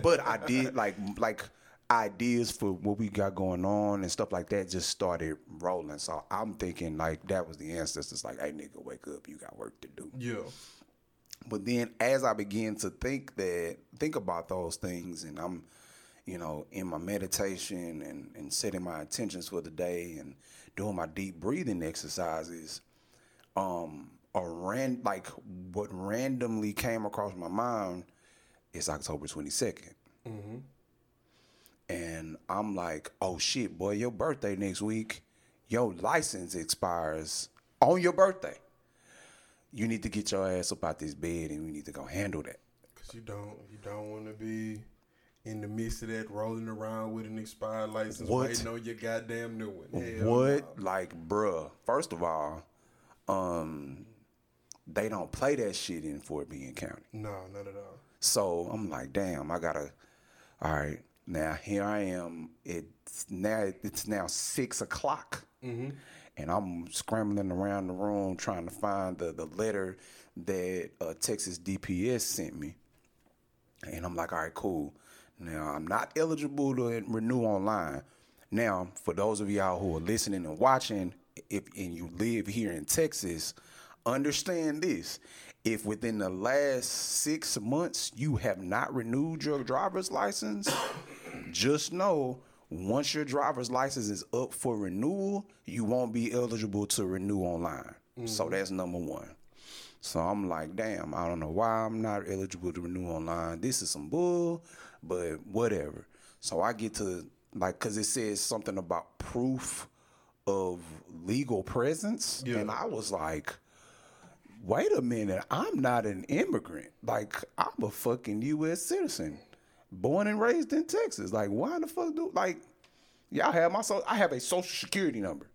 but I did like like ideas for what we got going on and stuff like that just started rolling. So I'm thinking like that was the ancestors like, hey nigga, wake up, you got work to do. Yeah. But then as I begin to think that think about those things and I'm, you know, in my meditation and, and setting my intentions for the day and doing my deep breathing exercises, um, a ran like what randomly came across my mind is October twenty And I'm like, oh shit, boy, your birthday next week, your license expires on your birthday you need to get your ass up out this bed and we need to go handle that. Cause you don't you don't want to be in the midst of that rolling around with an expired license, What? waiting on your goddamn new one. Hell what? Like, bruh, first of all, um, they don't play that shit in Fort Bend County. No, not at all. So I'm like, damn, I gotta. All right, now here I am. It's now it's now six o'clock, and I'm scrambling around the room trying to find the the letter that uh, Texas DPS sent me. And I'm like, all right, cool. Now I'm not eligible to renew online. Now, for those of y'all who are listening and watching, if and you live here in Texas, understand this. If within the last six months you have not renewed your driver's license, just know once your driver's license is up for renewal, you won't be eligible to renew online. So mm-hmm. that's number one. So I'm like, damn, I don't know why I'm not eligible to renew online. This is some bull, but whatever. So I get to like, cause it says something about proof of legal presence, Yeah. and I was like, wait a minute, I'm not an immigrant. Like I'm a fucking U.S. citizen, born and raised in Texas. Like why the fuck do like y'all have my so I have a social security number.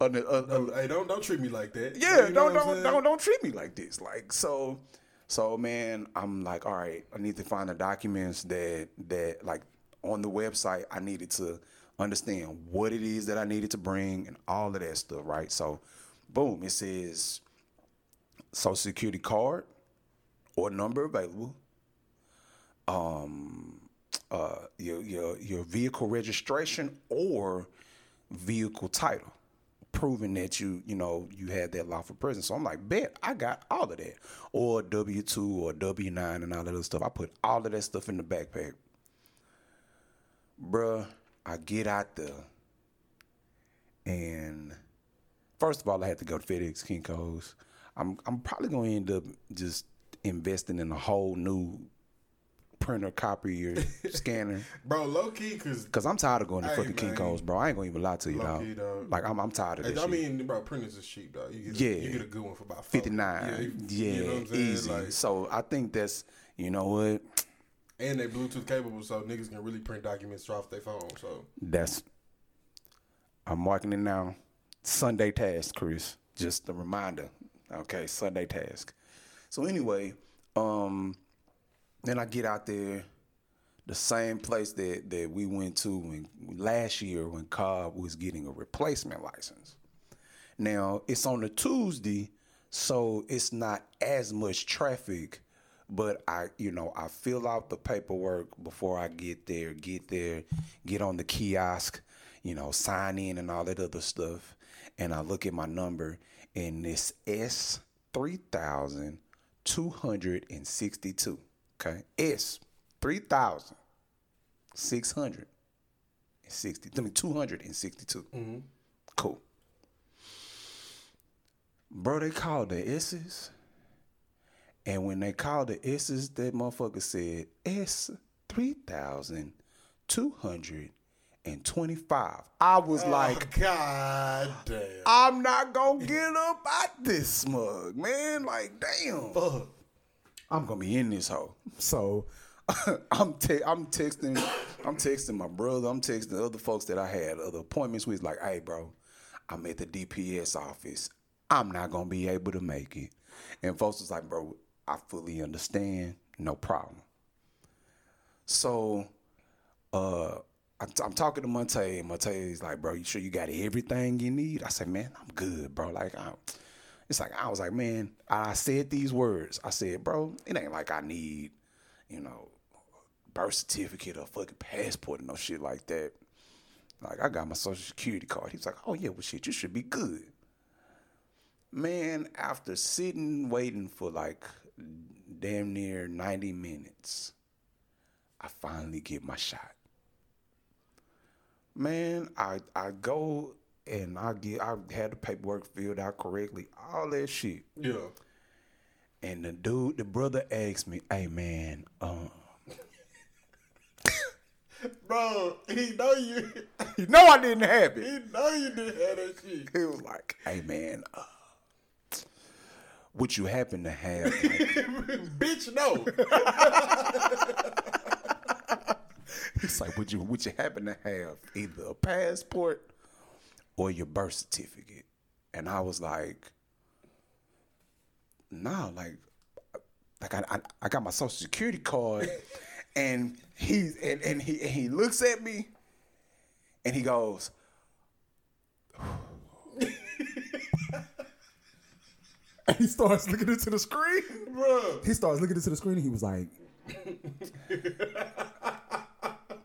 Uh, uh, uh, hey, don't don't treat me like that. yeah, You know don't don't don't don't treat me like this. Like so, so man, I'm like, all right, I need to find the documents that that like on the website. I needed to understand what it is that I needed to bring and all of that stuff, right? So, boom, it says social security card or number available. Um, uh, your your your vehicle registration or vehicle title. proving that you, you know, you had that lawful presence. So I'm like, bet I got all of that, or W two or W nine and all that other stuff. I put all of that stuff in the backpack, bruh. I get out there, and first of all, I had to go to FedEx Kinko's. I'm I'm probably gonna end up just investing in a whole new printer, copy, copier, [laughs] scanner. Bro, low key, cause Cause I'm tired of going to Hey, fucking man. Kinko's, bro. I ain't gonna even lie to you, dog. Like I'm, I'm tired of I this. shit. I mean, bro, printers is cheap, dog. You get a, Yeah. you get a good one for about 59. Yeah, you- Yeah, you know what I'm saying? easy. Like, so I think that's you know what? and they Bluetooth capable, so niggas can really print documents off their phone. So That's I'm marking it now. Sunday task, Chris. Just a reminder. Okay, Sunday task. So anyway, um, then I get out there, the same place that that we went to when last year when Cobb was getting a replacement license. Now it's on a Tuesday, so it's not as much traffic. But I, you know, I fill out the paperwork before I get there. Get there, get on the kiosk, you know, sign in and all that other stuff. And I look at my number, and it's S three thousand two hundred and sixty-two. Okay, S three thousand six hundred and sixty. I mean, two hundred and sixty-two. Mm-hmm. Cool. Bro, they called the S's. And when they called the S's, that motherfucker said S three thousand two hundred and twenty-five. I was oh, like, God damn. I'm not gonna get up out this smug, man. Like, damn. Fuck. I'm gonna be in this hoe. So [laughs] I'm te- I'm texting I'm texting my brother. I'm texting the other folks that I had other appointments with. Like, hey, bro, I'm at the DPS office. I'm not gonna be able to make it. And folks was like, bro, I fully understand. No problem. So, uh, I'm, I'm talking to Monte, and Monte is like, bro, you sure you got everything you need? I said, man, I'm good, bro. Like, I, it's like I was like, man, I said these words. I said, bro, it ain't like I need, you know, birth certificate or fucking passport or no shit like that. Like I got my social security card. He was like, oh yeah, well shit, you should be good. Man, after sitting waiting for like damn near 90 minutes, I finally get my shot. Man, I I go and I get I had the paperwork filled out correctly, all that shit. Yeah. And the dude, the brother asked me, hey man, um, [laughs] Bro, he know you. [laughs] you know I didn't have it. He know you didn't have that shit. He was like, hey man, uh, would you happen to have like, [laughs] Bitch, no. He's like, would you would you happen to have either a passport or your birth certificate? And I was like, nah, like, like I, I, I got my social security card, [laughs] and he and, and he and he looks at me, and he goes. [laughs] And he starts looking into the screen. Bro. He starts looking into the screen and he was like, [laughs]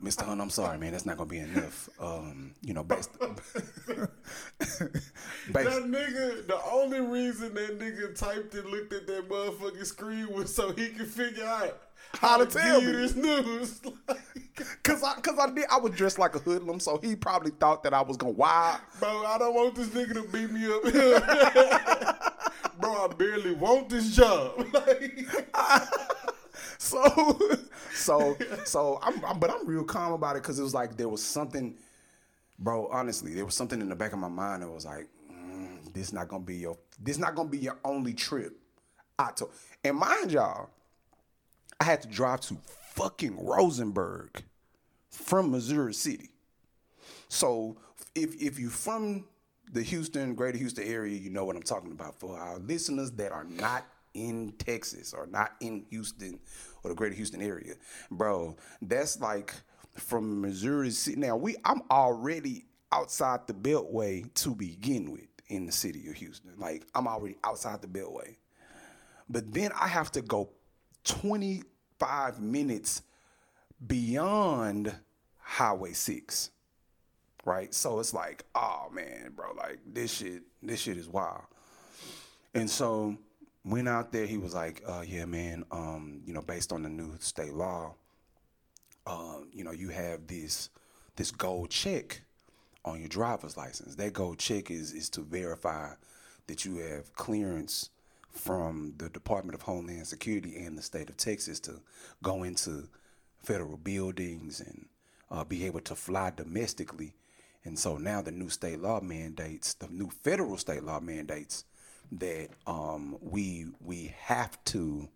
Mr. Hunt, I'm sorry, man. That's not gonna be enough. Um, you know, [laughs] [laughs] based, That nigga, the only reason that nigga typed and looked at that motherfucking screen was so he could figure out How to tell you me. this news. [laughs] Cause I, cause I did, I was dressed like a hoodlum, so he probably thought that I was gonna wild. Bro, I don't want this nigga to beat me up. Bro, I barely want this job. Like, So, [laughs] so, so, I'm, I'm, but I'm real calm about it because it was like there was something, bro. Honestly, there was something in the back of my mind that was like, mm, this not gonna be your, this not gonna be your only trip. I told, and mind y'all, I had to drive to fucking Rosenberg from Missouri City. So if if you from the Houston, Greater Houston area, you know what I'm talking about. For our listeners that are not in Texas or not in Houston or the Greater Houston area, bro, that's like from Missouri City. Now we, I'm already outside the Beltway to begin with in the city of Houston. Like I'm already outside the Beltway, but then I have to go 25 minutes beyond Highway 6 right? So it's like, oh man, bro, like this shit, this shit is wild. And so went out there. He was like, uh, yeah, man, um, you know, based on the new state law, um, you know, you have this this gold check on your driver's license. That gold check is is to verify that you have clearance from the Department of Homeland Security and the state of Texas to go into federal buildings and uh, be able to fly domestically. And so now the new state law mandates, the new federal state law mandates that um, we we have to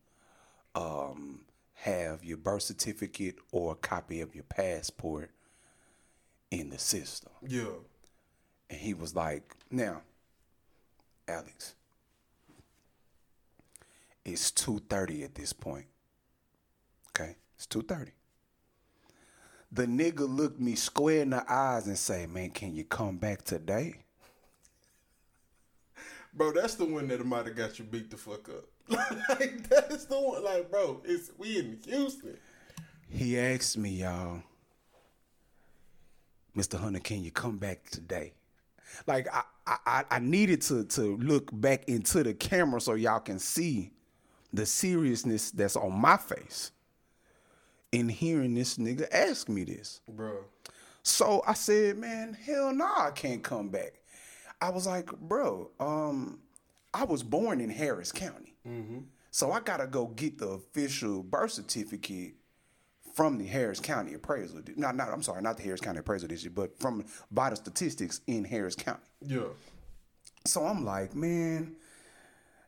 um, have your birth certificate or a copy of your passport in the system. Yeah. And he was like, now, Alex, it's 2.30 at this point. Okay? It's 2.30. The nigga looked me square in the eyes and say, man, can you come back today? Bro, that's the one that might have got you beat the fuck up. [laughs] like that's the one. Like, bro, it's we in Houston. He asked me, y'all, Mr. Hunter, can you come back today? Like I, I, I needed to to look back into the camera so y'all can see the seriousness that's on my face in hearing this nigga ask me this. Bro. So I said, man, hell no, I can't come back. I was like, bro, um, I was born in Harris County. So I gotta go get the official birth certificate from the Harris County appraisal. Not, not, I'm sorry, not the Harris County appraisal district, but from vital statistics in Harris County. Yeah. So I'm like, man,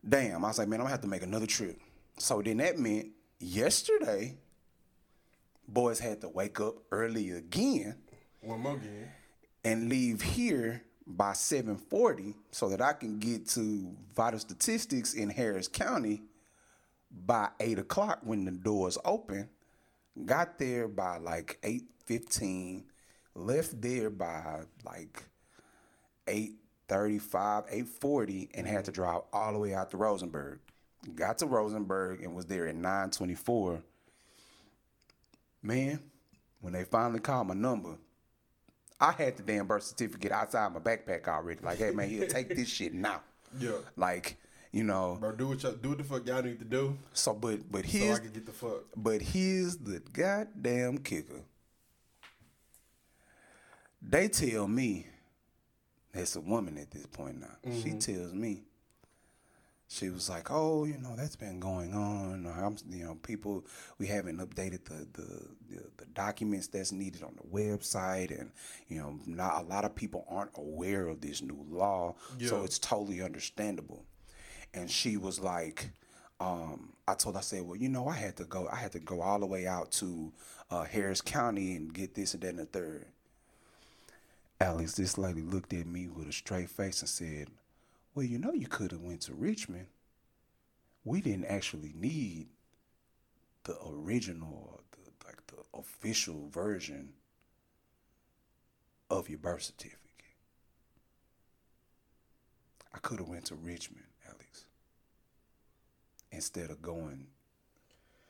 damn. I was like, man, I'm gonna have to make another trip. So then that meant yesterday, boys had to wake up early again One more game. and leave here by 7:40 so that I can get to vital statistics in Harris County by eight o'clock when the doors open. Got there by like 8:15, left there by like 8:35, 8:40, and had to drive all the way out to Rosenberg. Got to Rosenberg and was there at 9:24. Man, when they finally called my number, I had the damn birth certificate outside my backpack already. Like, hey man, here, take this [laughs] shit now. Yeah. Like, you know. Bro, do what y'all do what the fuck y'all need to do So, but but so I can get the fuck. but here's the goddamn kicker. They tell me, it's a woman at this point now. She mm-hmm. tells me, she was like, "Oh, you know, that's been going on. I'm, you know, people we haven't updated the, the the the documents that's needed on the website, and you know, not a lot of people aren't aware of this new law, so it's totally understandable." And she was like, um, I told I said, well, you know, I had to go, I had to go all the way out to uh, Harris County and get this and that and the third. Alex, this lady looked at me with a straight face and said, well, you know, you could have went to Richmond. We didn't actually need the original, the, like the official version of your birth certificate. I could have went to Richmond, Alex, instead of going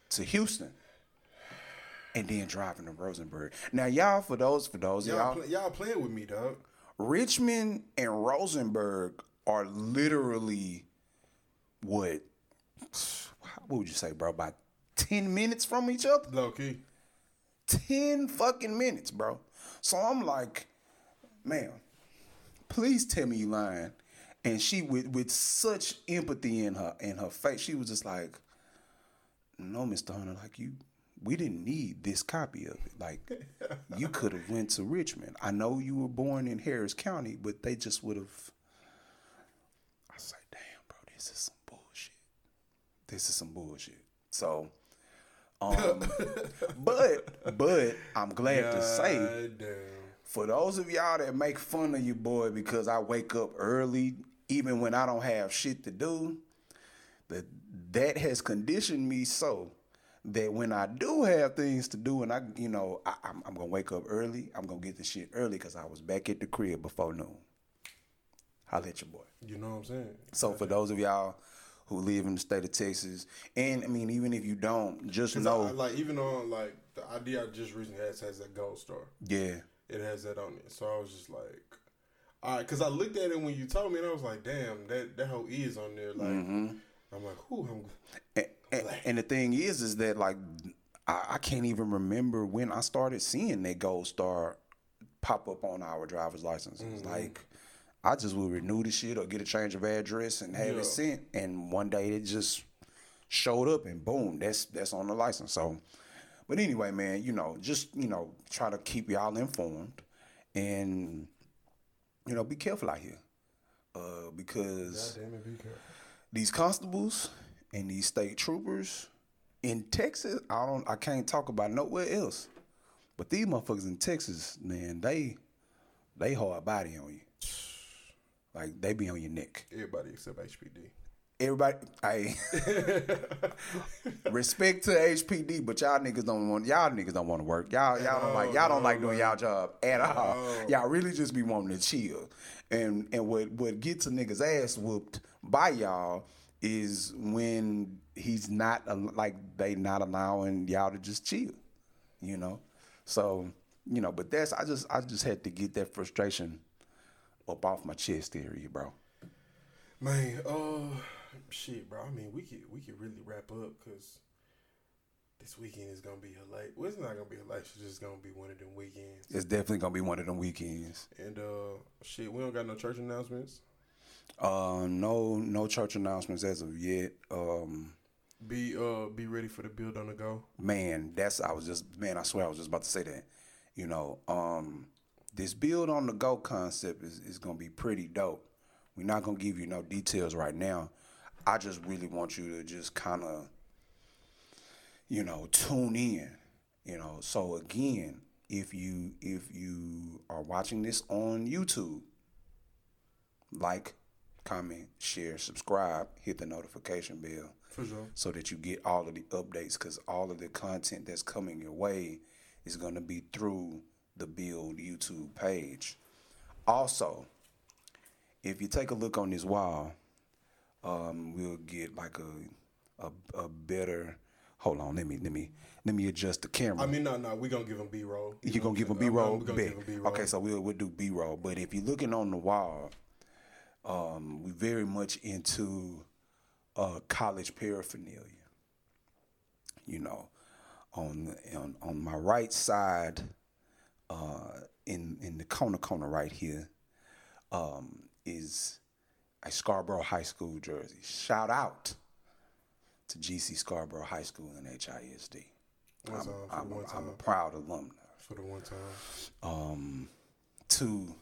to Houston and then driving to Rosenberg. Now, y'all, for those, for those Y'all, y'all, play, y'all playing with me, dog. Richmond and Rosenberg are literally what? What would you say, bro? About ten minutes from each other. Low key. 10 fucking minutes, bro. So I'm like, man, please tell me you lying. And she with with such empathy in her in her face, she was just like, No, Mr. Hunter, like you we didn't need this copy of it. Like [laughs] you could have went to Richmond. I know you were born in Harris County, but they just would have I was like, damn, bro, this is some bullshit. This is some bullshit. So [laughs] um, but but I'm glad to say damn. for those of y'all that make fun of you, boy because I wake up early, even when I don't have shit to do, that that has conditioned me so that when I do have things to do and I, you know, I, I'm, I'm gonna wake up early. I'm gonna get the shit early because I was back at the crib before noon. I'll let your boy. You know what I'm saying? So for those of y'all who live in the state of Texas, and I mean, even if you don't, just know, I, like even on like the idea I just recently had has that gold star. yeah, it has that on it. So I was just like, all right, because I looked at it when you told me, and I was like, damn, that that hoe is on there. Like, Mm-hmm. I'm like, who? I'm And, and, and the thing is, is that like I, I can't even remember when I started seeing that gold star pop up on our driver's licenses. Like I just would renew the shit or get a change of address and have Yeah. it sent, and one day it just showed up and boom, that's that's on the license. So, but anyway, man, you know, just you know, try to keep y'all informed and you know, be careful out here. Uh, because it, be these constables and these state troopers in Texas, I don't I can't talk about nowhere else. But these motherfuckers in Texas, man, they they hard body on you. [sighs] [sniffs] Like they be on your neck. Everybody except HPD. Everybody I [laughs] respect to HPD, but y'all niggas don't want y'all niggas don't want to work. Y'all y'all don't like y'all don't like doing y'all job at all. Y'all really just be wanting to chill. And and what what gets a nigga's ass whooped by y'all is when he's not like they not allowing y'all to just chill. You know? So, you know, but that's I just I just had to get that frustration up off my chest area, bro. Man, uh, shit, bro. I mean, we could we could really wrap up because this weekend is gonna be hilarious. Well, it's not gonna be a hilarious. It's just gonna be one of them weekends. It's definitely gonna be one of them weekends. And uh, shit, we don't got no church announcements. Uh, no, no church announcements as of yet. Um, Be uh, be ready for the build on the go. man, that's I was just man, I swear I was just about to say that. You know, um, this build on the go concept is, is gonna be pretty dope. We're not gonna give you no details right now. I just really want you to just kind of, you know, tune in. You know, so again, if you if you are watching this on YouTube, like, comment, share, subscribe, hit the notification bell For sure. so that you get all of the updates because all of the content that's coming your way is going to be through the Build YouTube page. Also, if you take a look on this wall, um, we'll get like a, a a better. Hold on, let me let me let me adjust the camera. I mean, no, no, we gonna give them B roll. You gonna give them B roll? We gonna give them B roll. Okay, so we'll we'll do B roll. But if you're looking on the wall, um, we very much into uh, college paraphernalia. You know, on on on my right side, uh, in in the corner corner right here, um, is a Scarborough High School jersey. Shout out to GC Scarborough High School and HISD. One I'm, time, I'm, a, I'm a proud alumni. For the one time. Um, to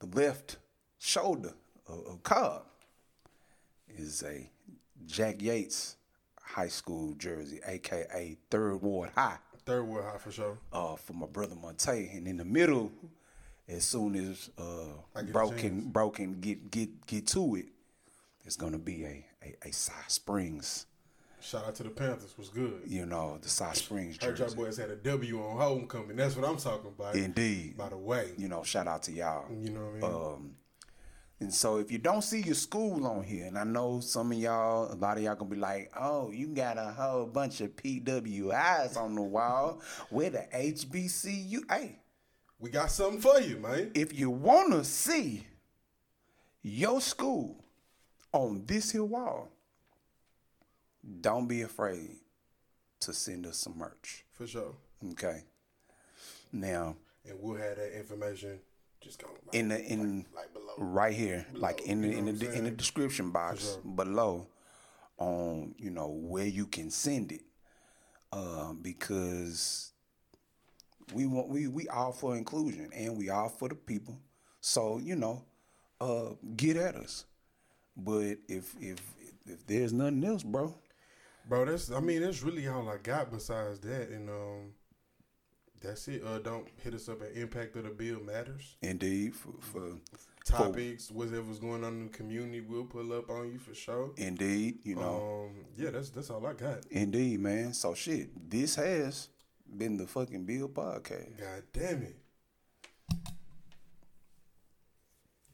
the left shoulder of, of Cobb is a Jack Yates High School jersey, aka Third Ward High, Third Ward high for sure. uh, for my brother Monte. And in the middle, as soon as uh, a broken chance. broken get get get to it, it's gonna be a a, a Cy Springs. Shout out to the Panthers. Was good. You know the Cy Springs Heard y'all boys had a W on homecoming. That's what I'm talking about. Indeed. By the way, You know, shout out to y'all. you know what I mean. Um, and so if you don't see your school on here, and I know some of y'all, a lot of y'all gonna be like, oh, you got a whole bunch of PWIs on the wall. Where the HBCU? Hey, we got something for you, man. if you wanna see your school on this here wall, don't be afraid to send us some merch. For sure. Okay. Now, And we'll have that information just go like, in the in like below. right here, like in the in the in the description box below, on you know where you can send it, um, because we want we we all for inclusion and we all for the people. So you know, uh, get at us. But if if if there's nothing else, bro, Bro, that's I mean that's really all I got besides that, and um, that's it. Uh, don't hit us up at Impact of the Build Matters. indeed for, for Topics, whatever's going on in the community, we'll pull up on you for sure. indeed, you know. Um, yeah, that's that's all I got. Indeed, man. So shit, this has been the fucking Build podcast. God damn it.